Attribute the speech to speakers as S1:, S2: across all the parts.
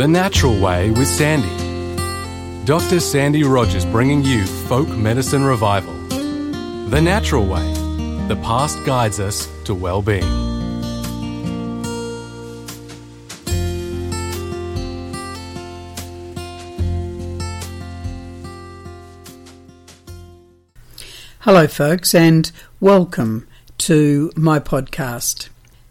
S1: The Natural Way with Sandy. Dr. Sandy Rogers bringing you folk medicine revival. The Natural Way. The past guides us to well-being.
S2: Hello, folks, and welcome to my podcast.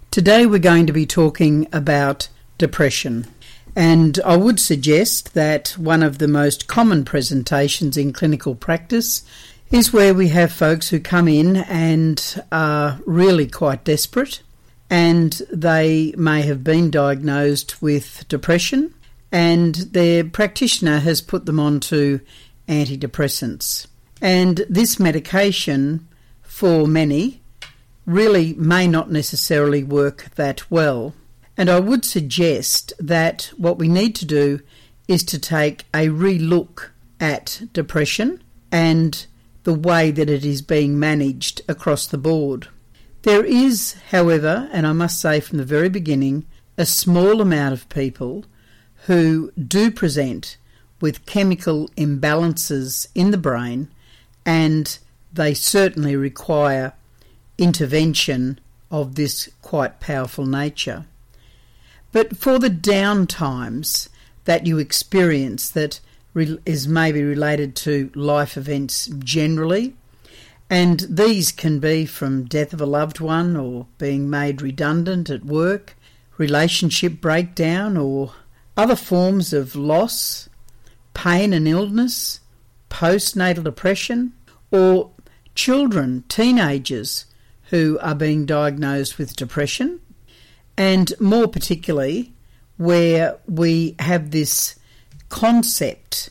S2: Today we're going to be talking about depression. And I would suggest that one of the most common presentations in clinical practice is where we have folks who come in and are really quite desperate and they may have been diagnosed with depression and their practitioner has put them onto antidepressants. And this medication, for many, really may not necessarily work that well. And I would suggest that what we need to do is to take a relook at depression and the way that it is being managed across the board. There is, however, and I must say from the very beginning, a small amount of people who do present with chemical imbalances in the brain and they certainly require intervention of this quite powerful nature. But for the down times that you experience that is maybe related to life events generally, and these can be from death of a loved one or being made redundant at work, relationship breakdown, or other forms of loss, pain and illness, postnatal depression, or children, teenagers who are being diagnosed with depression and more particularly where we have this concept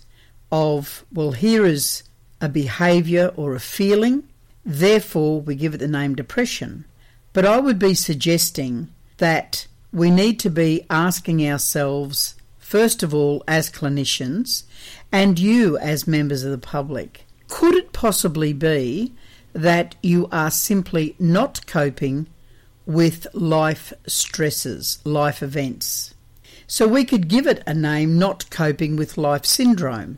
S2: of, well, here is a behaviour or a feeling, therefore we give it the name depression. But I would be suggesting that we need to be asking ourselves, first of all, as clinicians, and you as members of the public, could it possibly be that you are simply not coping with life stresses, life events. So we could give it a name not coping with life syndrome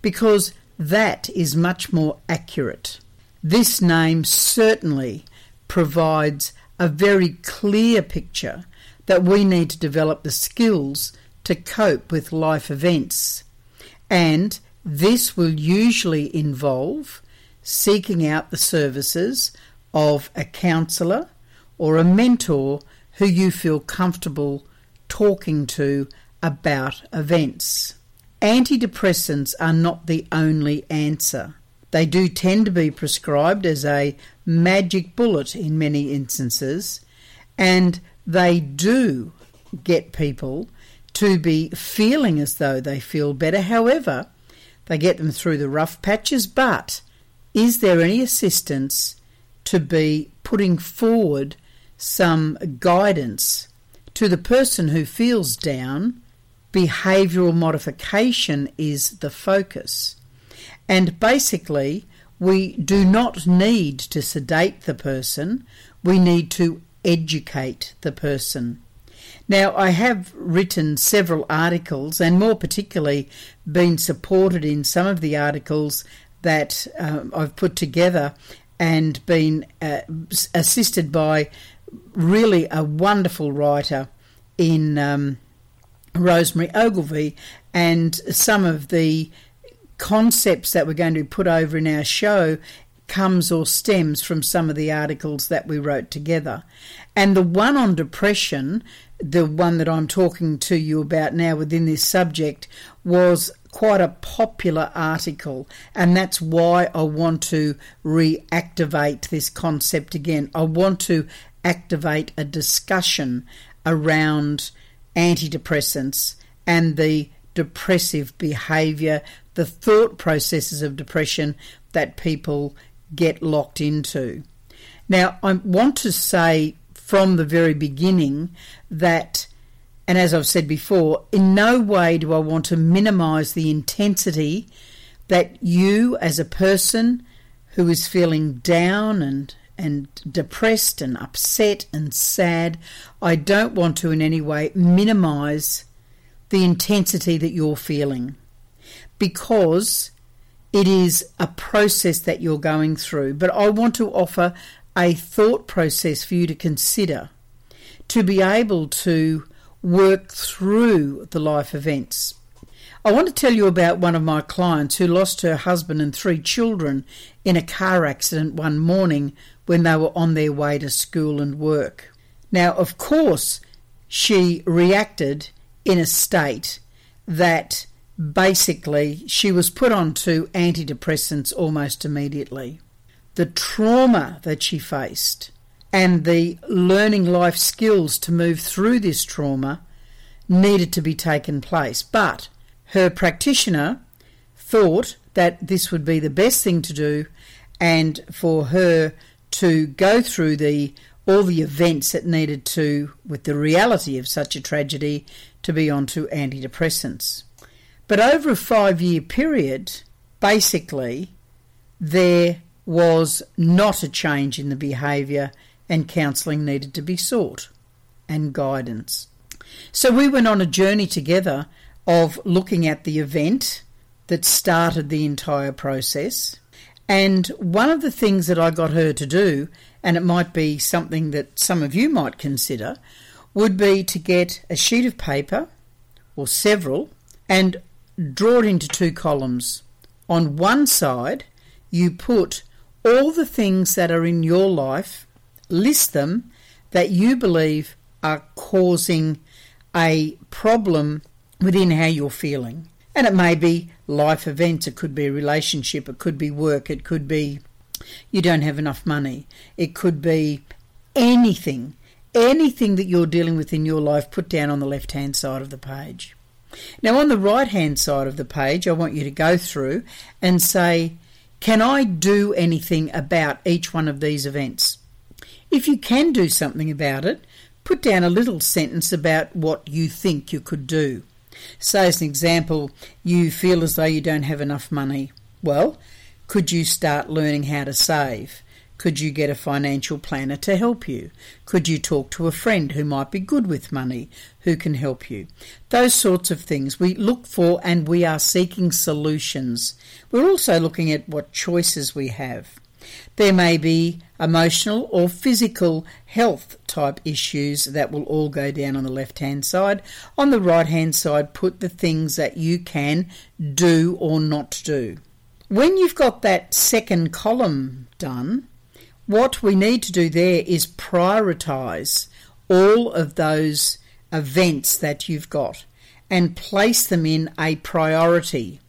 S2: because that is much more accurate. This name certainly provides a very clear picture that we need to develop the skills to cope with life events. And this will usually involve seeking out the services of a counsellor or a mentor who you feel comfortable talking to about events. Antidepressants are not the only answer. They do tend to be prescribed as a magic bullet in many instances, and they do get people to be feeling as though they feel better. However, they get them through the rough patches, but is there any assistance to be putting forward some guidance to the person who feels down, behavioural modification is the focus. And basically, we do not need to sedate the person, we need to educate the person. Now, I have written several articles, and more particularly, been supported in some of the articles that uh, I've put together and been uh, assisted by really a wonderful writer in um, Rosemary Ogilvie, and some of the concepts that we're going to put over in our show comes or stems from some of the articles that we wrote together. And the one on depression, the one that I'm talking to you about now within this subject, was quite a popular article, and that's why I want to reactivate this concept again. I want to activate a discussion around antidepressants and the depressive behaviour, the thought processes of depression that people get locked into. Now, I want to say from the very beginning that, and as I've said before, in no way do I want to minimise the intensity that you, as a person who is feeling down and and depressed and upset and sad. I don't want to in any way minimize the intensity that you're feeling because it is a process that you're going through. But I want to offer a thought process for you to consider to be able to work through the life events. I want to tell you about one of my clients who lost her husband and three children in a car accident one morning when they were on their way to school and work. Now, of course, she reacted in a state that basically she was put onto antidepressants almost immediately. The trauma that she faced and the learning life skills to move through this trauma needed to be taken place. But her practitioner thought that this would be the best thing to do and for her to go through the all the events that needed to with the reality of such a tragedy to be onto antidepressants. But over a 5 year period basically there was not a change in the behaviour and counselling needed to be sought and guidance. So we went on a journey together of looking at the event that started the entire process. And one of the things that I got her to do, and it might be something that some of you might consider, would be to get a sheet of paper or several and draw it into two columns. On one side, you put all the things that are in your life, list them that you believe are causing a problem within how you're feeling. And it may be life events, it could be a relationship, it could be work, it could be you don't have enough money, it could be anything, anything that you're dealing with in your life, put down on the left hand side of the page. Now, on the right hand side of the page, I want you to go through and say, Can I do anything about each one of these events? If you can do something about it, put down a little sentence about what you think you could do. Say, as an example, you feel as though you don't have enough money. Well, could you start learning how to save? Could you get a financial planner to help you? Could you talk to a friend who might be good with money who can help you? Those sorts of things we look for and we are seeking solutions. We're also looking at what choices we have. There may be emotional or physical health type issues that will all go down on the left hand side. On the right hand side, put the things that you can do or not do. When you've got that second column done, what we need to do there is prioritise all of those events that you've got and place them in a priority.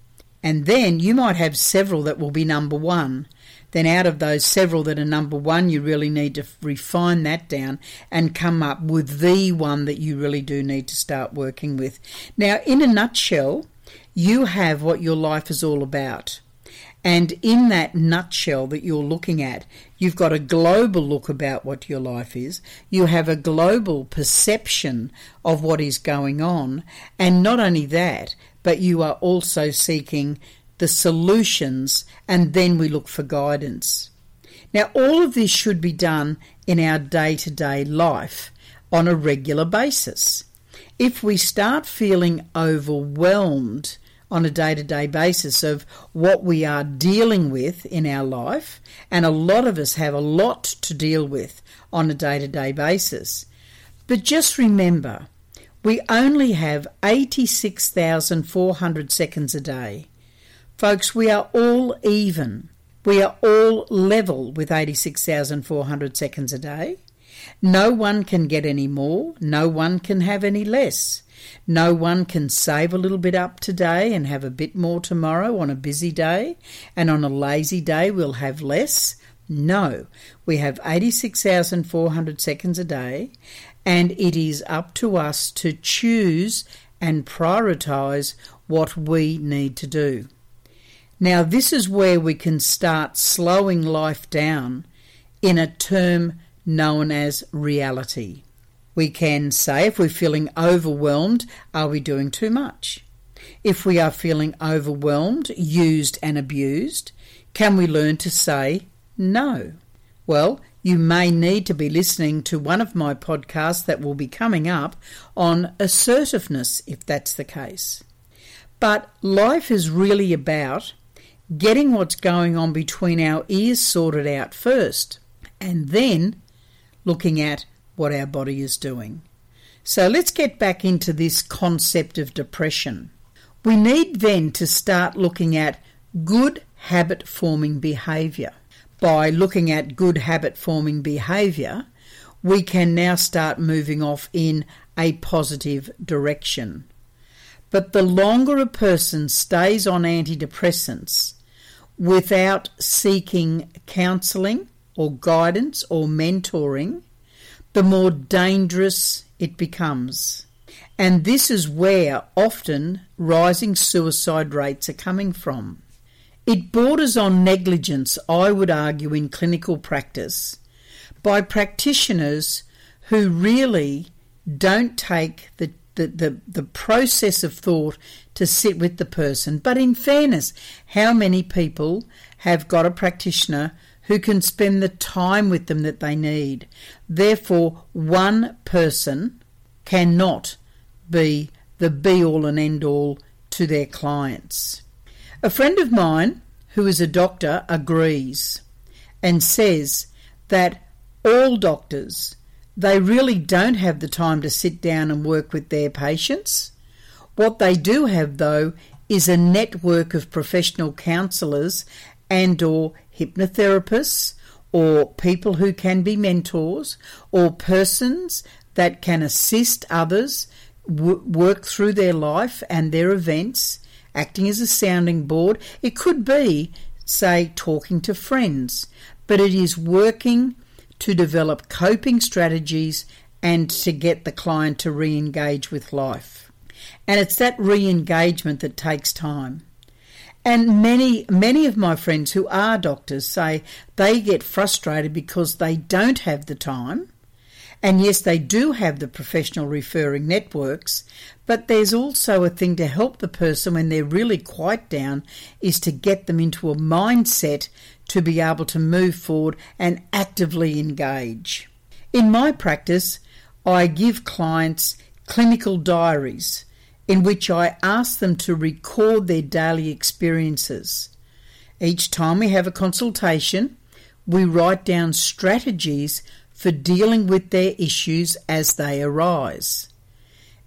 S2: And then you might have several that will be number one then out of those several that are number one, you really need to refine that down and come up with the one that you really do need to start working with. Now, in a nutshell, you have what your life is all about. And in that nutshell that you're looking at, you've got a global look about what your life is. You have a global perception of what is going on. And not only that, but you are also seeking the solutions, and then we look for guidance. Now, all of this should be done in our day to day life on a regular basis. If we start feeling overwhelmed on a day to day basis of what we are dealing with in our life, and a lot of us have a lot to deal with on a day to day basis, but just remember we only have 86,400 seconds a day. Folks, we are all even. We are all level with 86,400 seconds a day. No one can get any more. No one can have any less. No one can save a little bit up today and have a bit more tomorrow on a busy day, and on a lazy day we'll have less. No, we have 86,400 seconds a day, and it is up to us to choose and prioritise what we need to do. Now, this is where we can start slowing life down in a term known as reality. We can say if we're feeling overwhelmed, are we doing too much? If we are feeling overwhelmed, used, and abused, can we learn to say no? Well, you may need to be listening to one of my podcasts that will be coming up on assertiveness if that's the case. But life is really about getting what's going on between our ears sorted out first and then looking at what our body is doing. So let's get back into this concept of depression. We need then to start looking at good habit forming behaviour. By looking at good habit forming behaviour, we can now start moving off in a positive direction. But the longer a person stays on antidepressants without seeking counselling or guidance or mentoring, the more dangerous it becomes. And this is where often rising suicide rates are coming from. It borders on negligence, I would argue, in clinical practice by practitioners who really don't take the the, the, the process of thought to sit with the person. But in fairness, how many people have got a practitioner who can spend the time with them that they need? Therefore, one person cannot be the be all and end all to their clients. A friend of mine who is a doctor agrees and says that all doctors they really don't have the time to sit down and work with their patients. What they do have, though, is a network of professional counsellors and or hypnotherapists or people who can be mentors or persons that can assist others w- work through their life and their events acting as a sounding board. It could be, say, talking to friends, but it is working to develop coping strategies and to get the client to re engage with life. And it's that re engagement that takes time. And many, many of my friends who are doctors say they get frustrated because they don't have the time. And yes, they do have the professional referring networks, but there's also a thing to help the person when they're really quite down is to get them into a mindset to be able to move forward and actively engage. In my practice, I give clients clinical diaries in which I ask them to record their daily experiences. Each time we have a consultation, we write down strategies for dealing with their issues as they arise.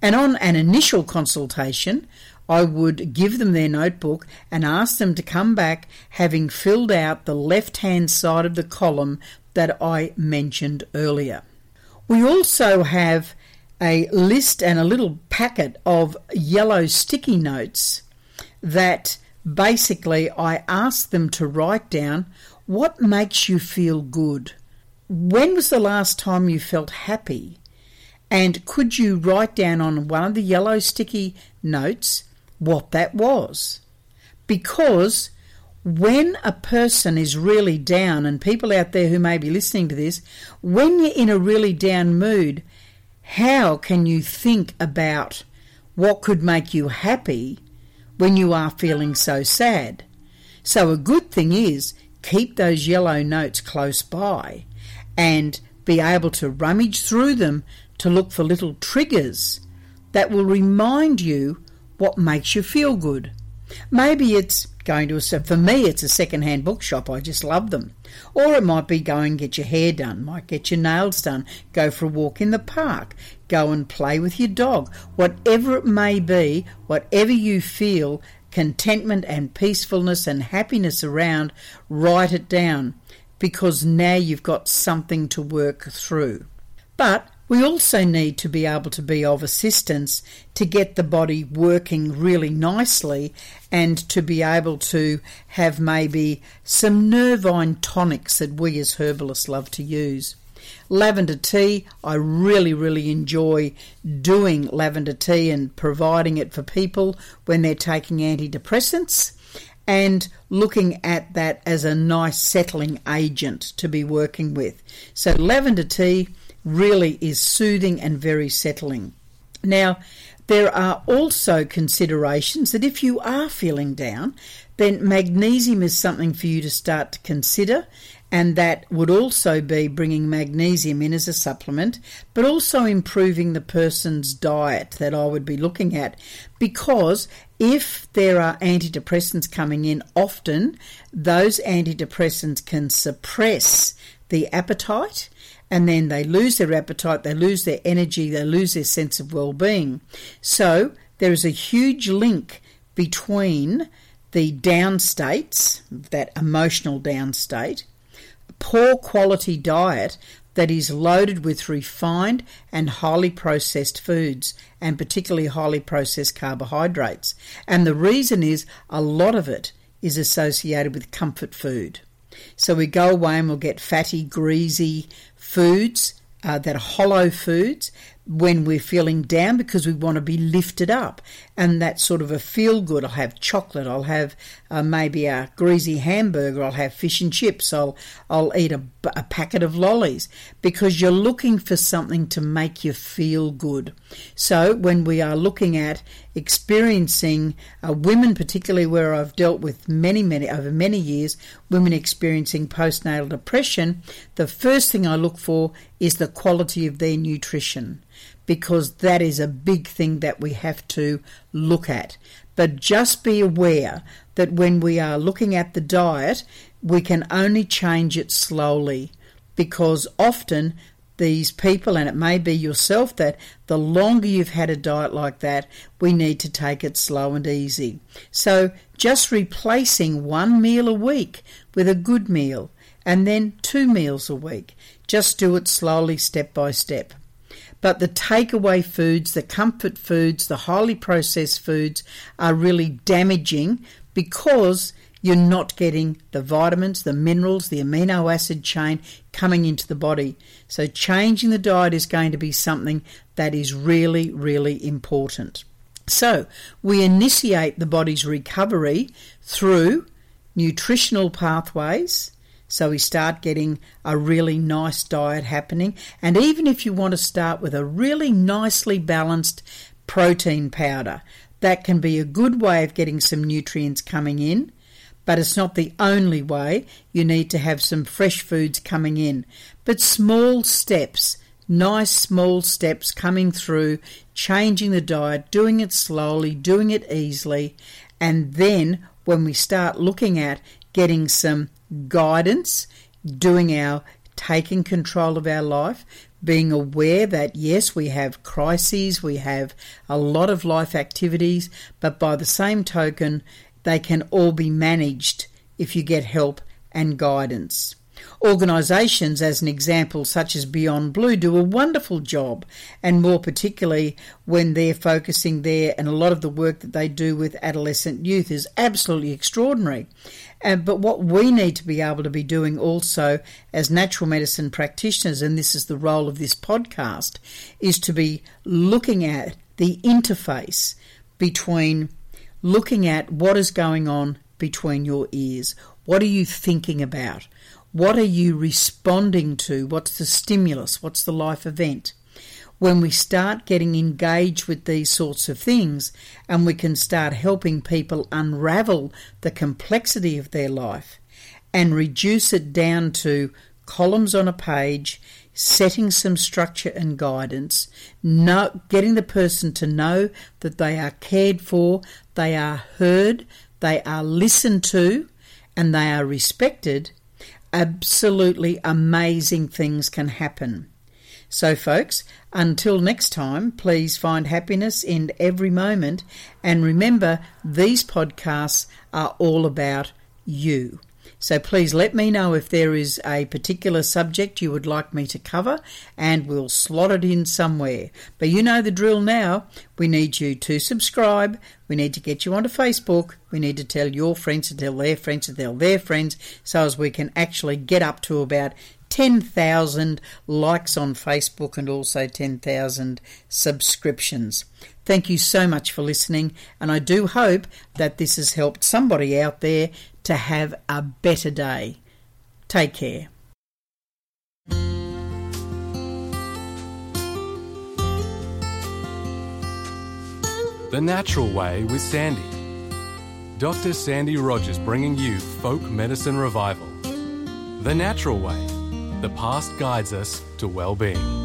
S2: And on an initial consultation, I would give them their notebook and ask them to come back having filled out the left hand side of the column that I mentioned earlier. We also have a list and a little packet of yellow sticky notes that basically I asked them to write down what makes you feel good. When was the last time you felt happy? And could you write down on one of the yellow sticky notes what that was. Because when a person is really down, and people out there who may be listening to this, when you're in a really down mood, how can you think about what could make you happy when you are feeling so sad? So, a good thing is keep those yellow notes close by and be able to rummage through them to look for little triggers that will remind you what makes you feel good. Maybe it's going to a, for me, it's a second-hand bookshop. I just love them. Or it might be go and get your hair done, might get your nails done, go for a walk in the park, go and play with your dog. Whatever it may be, whatever you feel, contentment and peacefulness and happiness around, write it down because now you've got something to work through. But we also need to be able to be of assistance to get the body working really nicely and to be able to have maybe some nervine tonics that we as herbalists love to use. Lavender tea, I really, really enjoy doing lavender tea and providing it for people when they're taking antidepressants and looking at that as a nice settling agent to be working with. So, lavender tea really is soothing and very settling. Now, there are also considerations that if you are feeling down, then magnesium is something for you to start to consider and that would also be bringing magnesium in as a supplement, but also improving the person's diet that I would be looking at. Because if there are antidepressants coming in, often those antidepressants can suppress the appetite and then they lose their appetite, they lose their energy, they lose their sense of well being. So there is a huge link between the down states, that emotional down state, poor quality diet that is loaded with refined and highly processed foods, and particularly highly processed carbohydrates. And the reason is a lot of it is associated with comfort food. So we go away and we'll get fatty, greasy foods uh, that are hollow foods when we're feeling down because we want to be lifted up and that sort of a feel good. I'll have chocolate. I'll have uh, maybe a greasy hamburger. I'll have fish and chips. I'll I'll eat a, a packet of lollies because you're looking for something to make you feel good. So when we are looking at experiencing uh, women, particularly where I've dealt with many many over many years, women experiencing postnatal depression, the first thing I look for is the quality of their nutrition because that is a big thing that we have to look at. But just be aware that when we are looking at the diet, we can only change it slowly because often these people, and it may be yourself, that the longer you've had a diet like that, we need to take it slow and easy. So just replacing one meal a week with a good meal and then two meals a week. Just do it slowly, step by step. But the takeaway foods, the comfort foods, the highly processed foods are really damaging because you're not getting the vitamins, the minerals, the amino acid chain coming into the body. So, changing the diet is going to be something that is really, really important. So, we initiate the body's recovery through nutritional pathways so we start getting a really nice diet happening. And even if you want to start with a really nicely balanced protein powder, that can be a good way of getting some nutrients coming in. But it's not the only way. You need to have some fresh foods coming in. But small steps, nice small steps coming through, changing the diet, doing it slowly, doing it easily. And then when we start looking at getting some guidance, doing our taking control of our life, being aware that yes, we have crises, we have a lot of life activities, but by the same token, they can all be managed if you get help and guidance. Organisations, as an example, such as Beyond Blue, do a wonderful job, and more particularly when they're focusing there, and a lot of the work that they do with adolescent youth is absolutely extraordinary. But what we need to be able to be doing also as natural medicine practitioners, and this is the role of this podcast, is to be looking at the interface between looking at what is going on between your ears. What are you thinking about? What are you responding to? What's the stimulus? What's the life event? When we start getting engaged with these sorts of things and we can start helping people unravel the complexity of their life and reduce it down to columns on a page, setting some structure and guidance, know, getting the person to know that they are cared for, they are heard, they are listened to, and they are respected, absolutely amazing things can happen. So, folks, until next time, please find happiness in every moment. And remember, these podcasts are all about you. So please let me know if there is a particular subject you would like me to cover and we'll slot it in somewhere. But you know the drill now. We need you to subscribe. We need to get you onto Facebook. We need to tell your friends to tell their friends to tell their friends so as we can actually get up to about 10,000 likes on Facebook and also 10,000 subscriptions. Thank you so much for listening, and I do hope that this has helped somebody out there to have a better day. Take care.
S1: The Natural Way with Sandy. Dr. Sandy Rogers bringing you Folk Medicine Revival. The Natural Way. The past guides us to well-being.